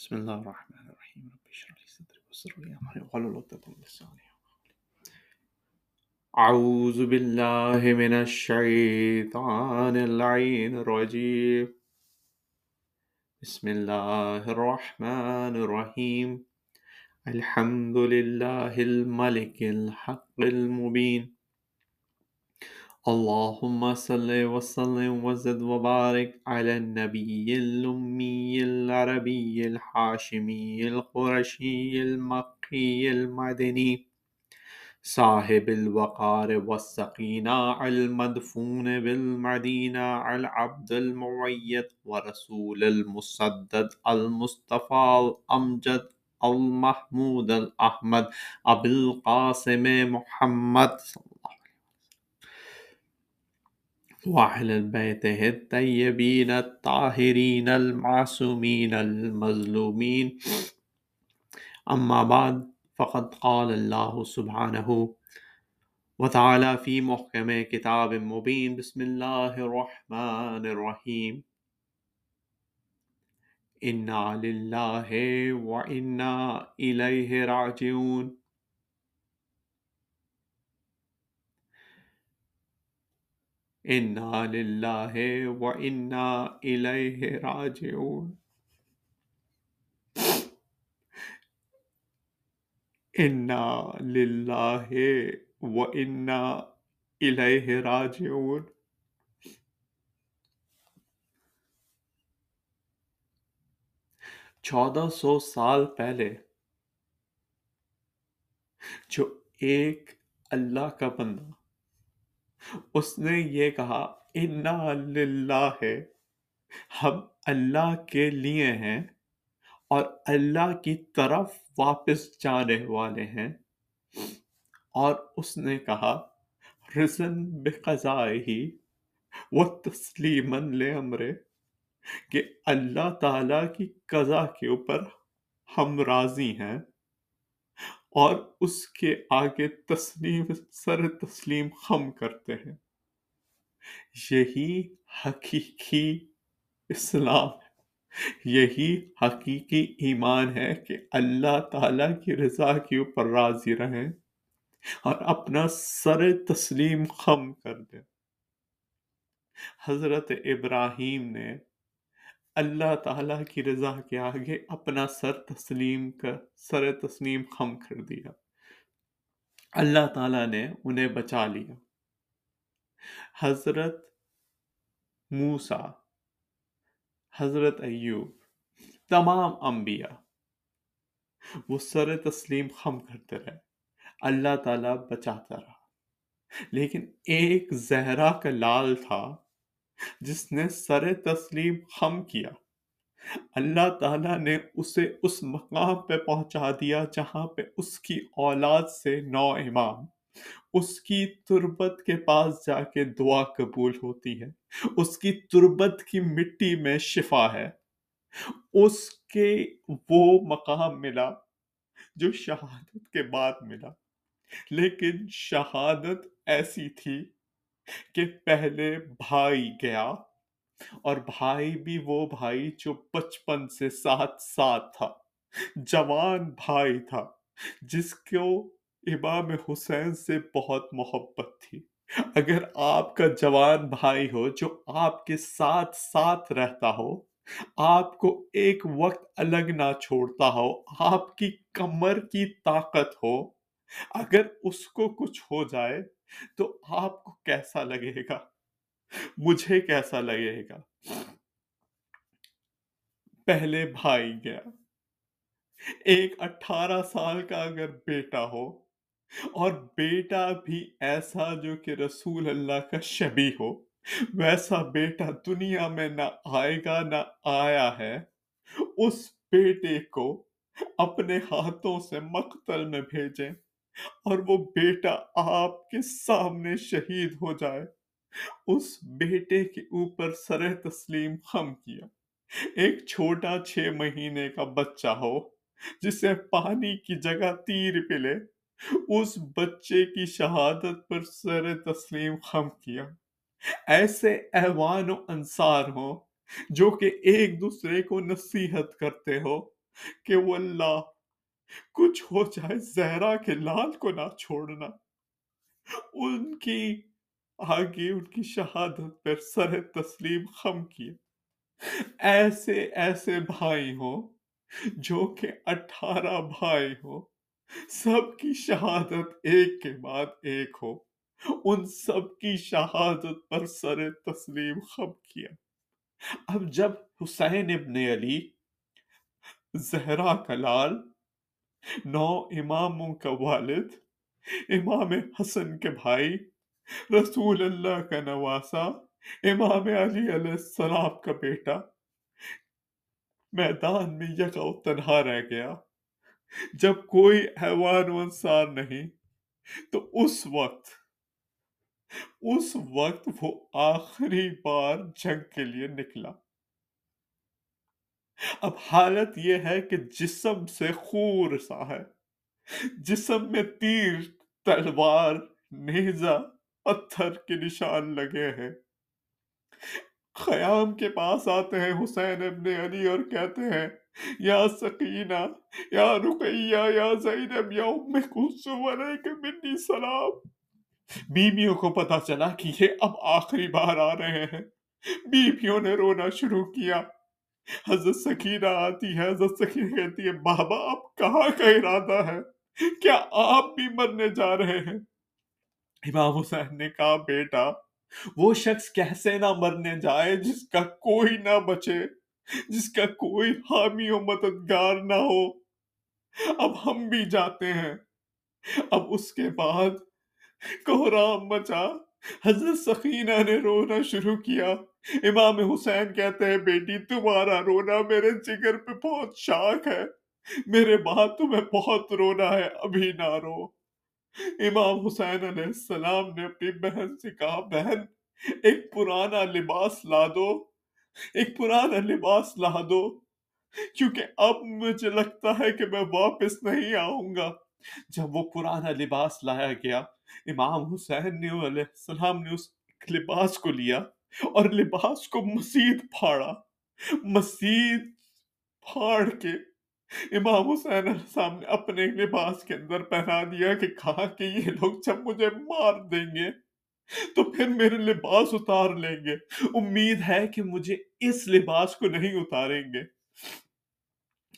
بسم الله الرحمن الرحيم. رب اشرح لي صدري ويسر لي امري واحلل عقدة من لساني أعوذ بالله من الشيطان اللعين الرجيم. بسم الله الرحمن الرحيم. الحمد لله الملك الحق المبين. اللهم صل وسلم وزد وبارك على النبي الأمي العربي الحاشمي القرشي المكي المدني صاحب الوقار والسقينة المدفون بالمدينة العبد المعيد ورسول المسدد المصطفى الأمجد المحمود الأحمد أبي القاسم محمد وعلى بيته الطيبين الطاهرين المعصومين المظلومين. أما بعد، فقد قال الله سبحانه وتعالى في محكم كتاب مبين. بسم الله الرحمن الرحيم. إنا لله وإنا إليه راجعون. إنا لله وإنا إليه راجعون۔ إنا لله وإنا إليه راجعون۔ چودہ سو سال پہلے جو ایک اللہ کا بندہ اس نے یہ کہا، انا للہ ہے ہم اللہ کے لیے ہیں اور اللہ کی طرف واپس جانے والے ہیں. اور اس نے کہا، رزن بے ہی وہ تسلیمن لے امرے کہ اللہ تعالی کی قضا کے اوپر ہم راضی ہیں۔ اور اس کے آگے تسلیم، سر تسلیم خم کرتے ہیں۔ یہی حقیقی اسلام ہے۔ یہی حقیقی ایمان ہے کہ اللہ تعالی کی رضا کے اوپر راضی رہیں اور اپنا سر تسلیم خم کر دیں۔ حضرت ابراہیم نے اللہ تعالیٰ کی رضا کے آگے اپنا سر تسلیم کر، سر تسلیم خم کر دیا۔ اللہ تعالیٰ نے انہیں بچا لیا۔ حضرت موسا حضرت ایوب، تمام انبیاء وہ سر تسلیم خم کرتے رہے۔ اللہ تعالیٰ بچاتا رہا۔ لیکن ایک زہرا کا لال تھا۔ جس نے سر تسلیم خم کیا۔ اللہ تعالیٰ نے اسے اس مقام پہ پہنچا دیا جہاں پہ اس کی اولاد سے نو امام، اس کی تربت کے پاس جا کے دعا قبول ہوتی ہے۔ اس کی تربت کی مٹی میں شفا ہے۔ اس کے وہ مقام ملا جو شہادت کے بعد ملا۔ لیکن شہادت ایسی تھی کہ پہلے بھائی گیا اور بھائی بھی وہ بھائی جو بچپن سے ساتھ ساتھ تھا، جوان بھائی تھا، جس کو امام حسین سے بہت محبت تھی۔ اگر آپ کا جوان بھائی ہو جو آپ کے ساتھ ساتھ رہتا ہو، آپ کو ایک وقت الگ نہ چھوڑتا ہو، آپ کی کمر کی طاقت ہو، اگر اس کو کچھ ہو جائے تو آپ کو کیسا لگے گا؟ مجھے کیسا لگے گا؟ پہلے بھائی گیا۔ ایک اٹھارہ سال کا اگر بیٹا ہو اور بیٹا بھی ایسا جو کہ رسول اللہ کا شبی ہو، ویسا بیٹا دنیا میں نہ آئے گا نہ آیا ہے، اس بیٹے کو اپنے ہاتھوں سے مقتل میں بھیجیں۔ اور وہ بیٹا آپ کے سامنے شہید ہو جائے۔ اس بیٹے کے اوپر سر تسلیم خم کیا۔ ایک چھوٹا چھ مہینے کا بچہ ہو، جسے پانی کی جگہ تیر پلے۔ اس بچے کی شہادت پر سر تسلیم خم کیا۔ ایسے ایوان و انصار ہو جو کہ ایک دوسرے کو نصیحت کرتے ہو کہ وہ اللہ کچھ ہو جائے زہرا کے لال کو نہ چھوڑنا۔ ان کی آگے ان کی شہادت پر سر تسلیم خم کیا ایسے ایسے بھائی ہوں جو کہ اٹھارہ بھائی ہوں۔ سب کی شہادت ایک کے بعد ایک ہو۔ ان سب کی شہادت پر سر تسلیم خم کیا اب جب حسین ابن علی زہرا کا لال نو اماموں کا والد امام حسن کے بھائی، رسول اللہ کا نواسا، امام علی علیہ السلام کا بیٹا۔ میدان میں یکا تنہا رہ گیا۔ جب کوئی حیوان و انصار نہیں، تو اس وقت اس وقت وہ آخری بار جنگ کے لیے نکلا۔ اب حالت یہ ہے کہ جسم سے خور سا ہے۔ جسم میں تیر، تلوار، نیزہ، پتھر کے نشان لگے ہیں۔ خیام کے پاس آتے ہیں حسین ابن علی اور کہتے ہیں، یا سکینہ، یا رقیہ، یا زینب، یا ام کلثوم علیکم منی سلام۔ بیویوں کو پتا چلا کہ یہ اب آخری بار آ رہے ہیں۔ بیویوں نے رونا شروع کیا۔ حضرت سکینہ آتی ہے، حضرت سکینہ کہتی ہے، بابا اب کہاں کا ارادہ ہے؟ کیا آپ بھی مرنے جا رہے ہیں؟ امام حسین نے کہا، بیٹا، وہ شخص کیسے نہ مرنے جائے، جس کا کوئی نہ بچے، جس کا کوئی حامی و مددگار نہ ہو۔ اب ہم بھی جاتے ہیں۔ اب اس کے بعد کوہرام مچا۔ حضرت سخینہ نے رونا شروع کیا۔ امام حسین کہتے ہیں، بیٹی، تمہارا رونا میرے جگر پہ بہت شاک ہے۔ میرے بعد تمہیں بہت رونا ہے، ابھی نہ رو۔ امام حسین علیہ السلام نے اپنی بہن سے کہا، بہن، ایک پرانا لباس لا دو۔ ایک پرانا لباس لا دو۔ کیونکہ اب مجھے لگتا ہے کہ میں واپس نہیں آؤں گا۔ جب وہ پرانا لباس لایا گیا، امام حسین نے علیہ السلام نے اس لباس کو لیا۔ اور لباس کو مسید پھاڑا۔ مسید پھاڑ کے امام حسین علیہ السلام نے اپنے لباس کے اندر پہنا دیا کہ کہا کہ یہ لوگ جب مجھے مار دیں گے تو پھر میرے لباس اتار لیں گے۔ امید ہے کہ مجھے اس لباس کو نہیں اتاریں گے۔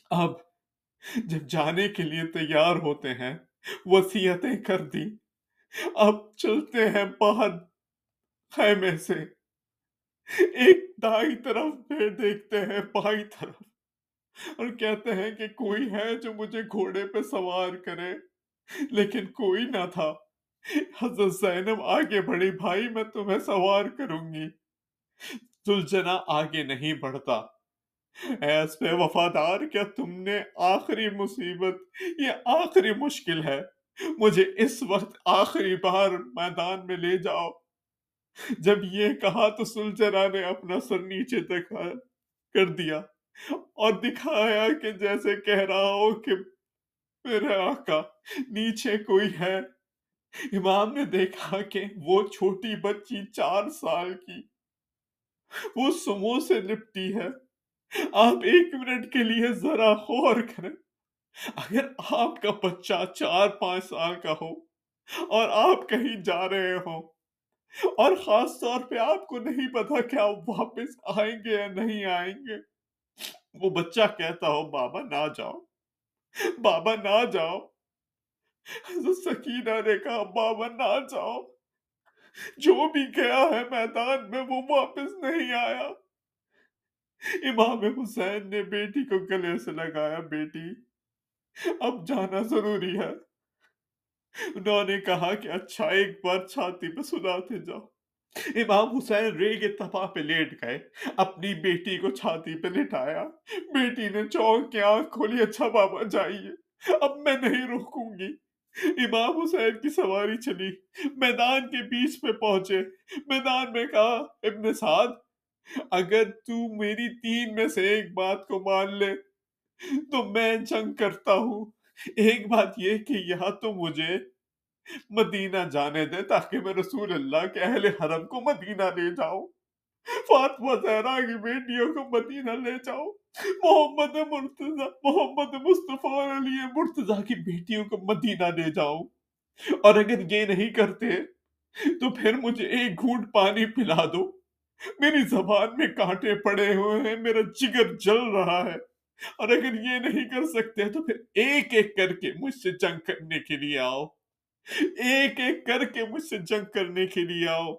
اب جب جانے کے لیے تیار ہوتے ہیں وسیعتیں کر دی۔ اب چلتے ہیں باہر خیمے سے۔ ایک دائیں طرف پہ دیکھتے ہیں بائیں طرف۔ اور کہتے ہیں کہ کوئی ہے جو مجھے گھوڑے پہ سوار کرے۔ لیکن کوئی نہ تھا۔ حضرت زینب آگے بڑھی، بھائی میں تمہیں سوار کروں گی۔ سلجنا آگے نہیں بڑھتا۔ ایس پہ وفادار، کیا تم نے آخری مصیبت، یہ آخری مشکل ہے۔ مجھے اس وقت آخری بار میدان میں لے جاؤ۔ جب یہ کہا تو سلجنا نے اپنا سر نیچے دکھا کر دیا اور دکھایا کہ جیسے کہہ رہا ہو کہ میرے آقا نیچے کوئی ہے۔ امام نے دیکھا کہ وہ چھوٹی بچی چار سال کی، وہ سمو سے لپٹی ہے۔ آپ ایک منٹ کے لیے ذرا غور کریں۔ اگر آپ کا بچہ چار پانچ سال کا ہو اور آپ کہیں جا رہے ہوں اور خاص طور پہ آپ کو نہیں پتا کہ آپ واپس آئیں گے یا نہیں آئیں گے۔ وہ بچہ کہتا ہو، بابا نہ جاؤ، بابا نہ جاؤ۔ سکینہ نے کہا، بابا نہ جاؤ۔ جو بھی گیا ہے میدان میں، وہ واپس نہیں آیا۔ امام حسین نے بیٹی کو گلے سے لگایا، بیٹی، اب جانا ضروری ہے۔ انہوں نے کہا کہ اچھا ایک بار چھاتی پہ سناتے جاؤ۔ امام حسین ریگ تپا پہ لیٹ گئے، اپنی بیٹی کو چھاتی پہ لٹایا۔ بیٹی نے چونک کے آنکھ کھولی اچھا بابا جائیے، اب میں نہیں روکوں گی۔ امام حسین کی سواری چلی۔ میدان کے بیچ پہ پہنچے۔ میدان میں کہا، ابن سعد، اگر تو میری تین میں سے ایک بات کو مان لے، تو میں جنگ کرتا ہوں۔ ایک بات یہ کہ یہاں تو مجھے مدینہ جانے دے تاکہ میں رسول اللہ کے اہل حرم کو مدینہ لے جاؤں۔ فاطمہ زہرا کی بیٹیوں کو مدینہ لے جاؤ محمد مرتضی، محمد مصطفیٰ علی مرتضی کی بیٹیوں کو مدینہ لے جاؤں۔ اور اگر یہ نہیں کرتے تو پھر مجھے ایک گھونٹ پانی پلا دو۔ میری زبان میں کانٹے پڑے ہوئے ہیں، میرا جگر جل رہا ہے۔ اور اگر یہ نہیں کر سکتے تو پھر ایک ایک کر کے مجھ سے جنگ کرنے کے لیے آؤ۔ ایک ایک کر کے مجھ سے جنگ کرنے کے لیے آؤ۔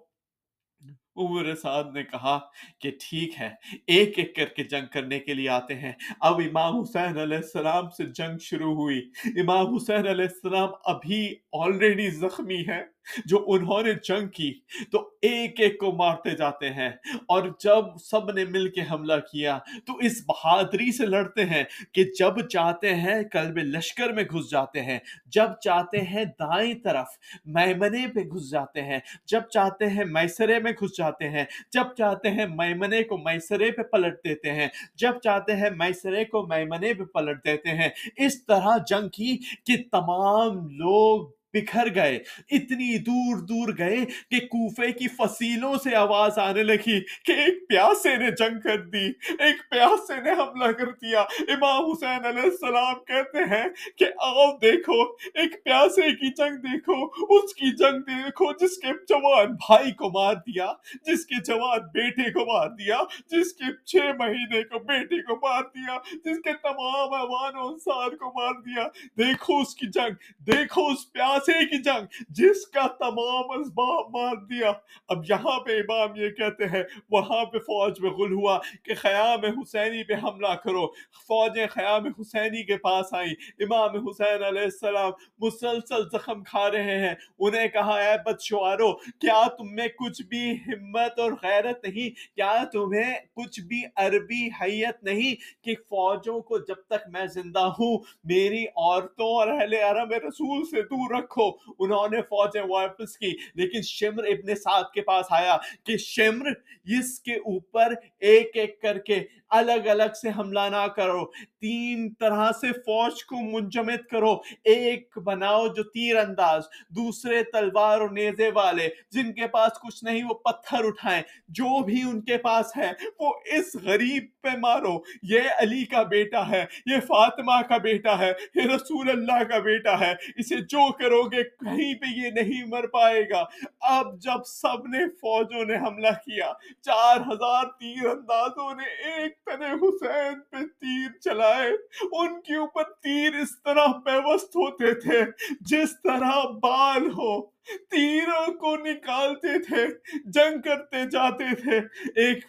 عمر سعد نے کہا کہ ٹھیک ہے، ایک ایک کر کے جنگ کرنے کے لیے آتے ہیں۔ اب امام حسین علیہ السلام سے جنگ شروع ہوئی۔ امام حسین علیہ السلام ابھی آلریڈی زخمی ہے جو انہوں نے جنگ کی، تو ایک ایک کو مارتے جاتے ہیں۔ اور جب سب نے مل کے حملہ کیا، تو اس بہادری سے لڑتے ہیں کہ جب چاہتے ہیں قلب لشکر میں گھس جاتے ہیں، جب چاہتے ہیں دائیں طرف میمنے پہ گھس جاتے ہیں، جب چاہتے ہیں میسرے میں گھس جاتے ہیں، جب چاہتے ہیں میمنے کو میسرے پہ پلٹ دیتے ہیں، جب چاہتے ہیں میسرے کو میمنے پہ پلٹ دیتے ہیں۔ اس طرح جنگ کی کہ تمام لوگ بکھر گئے۔ اتنی دور دور گئے کہ کوفے کی فصیلوں سے آواز آنے لگی کہ ایک پیاسے نے جنگ کر دی، ایک پیاسے نے حملہ کر دیا۔ امام حسین علیہ السلام کہتے ہیں کہ آؤ دیکھو، ایک پیاسے کی جنگ دیکھو، اس کی جنگ دیکھو جس کے جوان بھائی کو مار دیا، جس کے جوان بیٹے کو مار دیا، جس کے چھ مہینے کو بیٹے کو مار دیا، جس کے تمام امان و انصار کو مار دیا۔ دیکھو اس کی جنگ، دیکھو اس پیاس پیاسے کی جنگ، جس کا تمام اسباب مار دیا اب یہاں پہ امام یہ کہتے ہیں، وہاں پہ فوج میں غل ہوا کہ خیام حسینی پہ حملہ کرو۔ فوجیں خیام حسینی کے پاس آئیں۔ امام حسین علیہ السلام مسلسل زخم کھا رہے ہیں۔ انہیں کہا، اے بد شعارو کیا تم میں کچھ بھی ہمت اور غیرت نہیں؟ کیا تمہیں کچھ بھی عربی حیت نہیں کہ فوجوں کو جب تک میں زندہ ہوں، میری عورتوں اور اہل عرب رسول سے دور رکھو؟ رکھو انہوں نے فوجیں واپس کی۔ لیکن شمر ابن سعد کے پاس آیا کہ شمر اس کے اوپر ایک ایک کر کے الگ الگ سے حملہ نہ کرو، تین طرح سے فوج کو منجمد کرو۔ ایک بناؤ جو تیر انداز، دوسرے تلوار اور نیزے والے، جن کے پاس کچھ نہیں، وہ پتھر اٹھائیں۔ جو بھی ان کے پاس ہے، وہ اس غریب پہ مارو۔ یہ علی کا بیٹا ہے، یہ فاطمہ کا بیٹا ہے، یہ رسول اللہ کا بیٹا ہے۔ اسے جو کرو گے کہیں پہ یہ نہیں مر پائے گا۔ اب جب سب نے فوجوں نے حملہ کیا، چار ہزار تیر اندازوں نے ایک تنے حسین پہ تیر چلائے۔ ان کے اوپر تیر اس طرح پیوست ہوتے تھے جس طرح بال ہو۔ تیروں کو نکالتے تھے، جنگ کرتے جاتے تھے۔ ایک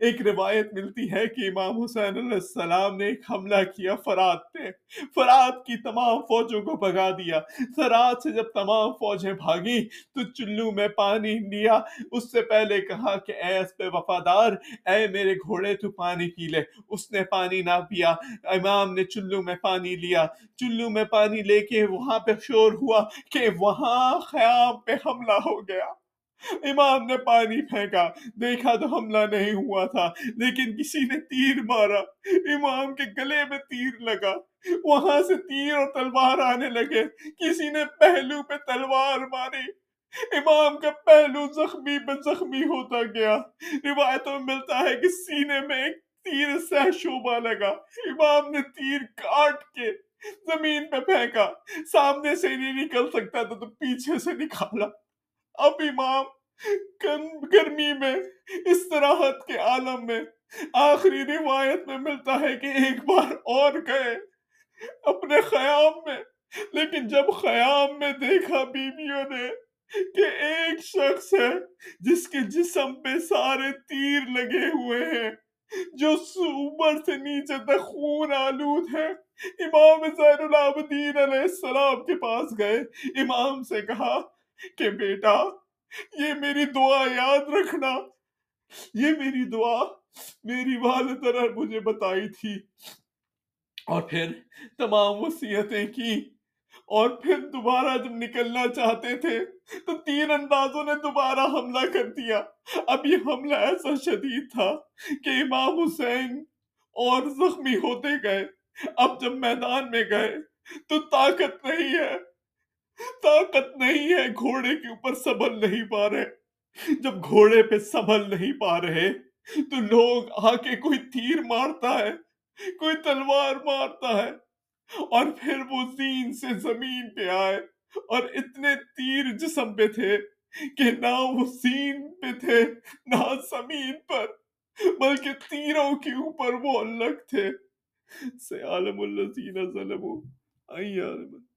ایک روایت ملتی ہے کہ امام حسین علیہ السلام نے ایک حملہ کیا فرات پہ۔ فرات کی تمام فوجوں کو بھگا دیا۔ فرات سے جب تمام فوجیں بھاگی تو چلو میں پانی لیا۔ اس سے پہلے کہا کہ اے اس پہ وفادار، اے میرے گھوڑے، تو پانی پی لے۔ اس نے پانی نہ پیا۔ امام نے چلو میں پانی لیا۔ چلو میں پانی لے کے وہاں پہ شور ہوا کہ وہاں خیام پہ حملہ ہو گیا۔ امام نے پانی پھینکا۔ دیکھا تو حملہ نہیں ہوا تھا، لیکن کسی نے تیر مارا۔ امام کے گلے میں تیر لگا۔ وہاں سے تیر اور تلوار آنے لگے۔ کسی نے پہلو پہ تلوار ماری۔ امام کا پہلو زخمی پہ زخمی ہوتا گیا۔ روایتوں میں ملتا ہے کہ سینے میں ایک تیر سہ شوبہ لگا۔ امام نے تیر کاٹ کے زمین پہ پھینکا۔ سامنے سے نہیں نکل سکتا تھا تو پیچھے سے نکالا۔ اب امام گرمی میں استراحت کے عالم میں، آخری روایت میں ملتا ہے کہ ایک بار اور گئے اپنے خیام میں۔ لیکن جب خیام میں دیکھا بیویوں نے کہ ایک شخص ہے جس کے جسم پہ سارے تیر لگے ہوئے ہیں، جو اوپر سے نیچے تک خون آلود ہے، امام زین العابدین علیہ السلام کے پاس گئے۔ امام سے کہا کہ بیٹا، یہ میری دعا یاد رکھنا۔ یہ میری دعا میری والدہ مجھے بتائی تھی۔ اور پھر تمام وصیتیں کی۔ اور پھر دوبارہ جب نکلنا چاہتے تھے، تو تین اندازوں نے دوبارہ حملہ کر دیا۔ اب یہ حملہ ایسا شدید تھا کہ امام حسین اور زخمی ہوتے گئے۔ اب جب میدان میں گئے تو طاقت نہیں ہے۔ طاقت نہیں ہے، گھوڑے کے اوپر سبل نہیں پا رہے۔ جب گھوڑے پہ سبل نہیں پا رہے، تو لوگ آ کے کوئی تیر مارتا ہے، کوئی تلوار مارتا ہے۔ اور پھر وہ زین سے زمین پہ آئے، اور اتنے تیر جسم پہ تھے کہ نہ وہ زین پہ تھے، نہ زمین پر، بلکہ تیروں کے اوپر وہ الگ تھے۔ سیالم الذین ظلموا عالم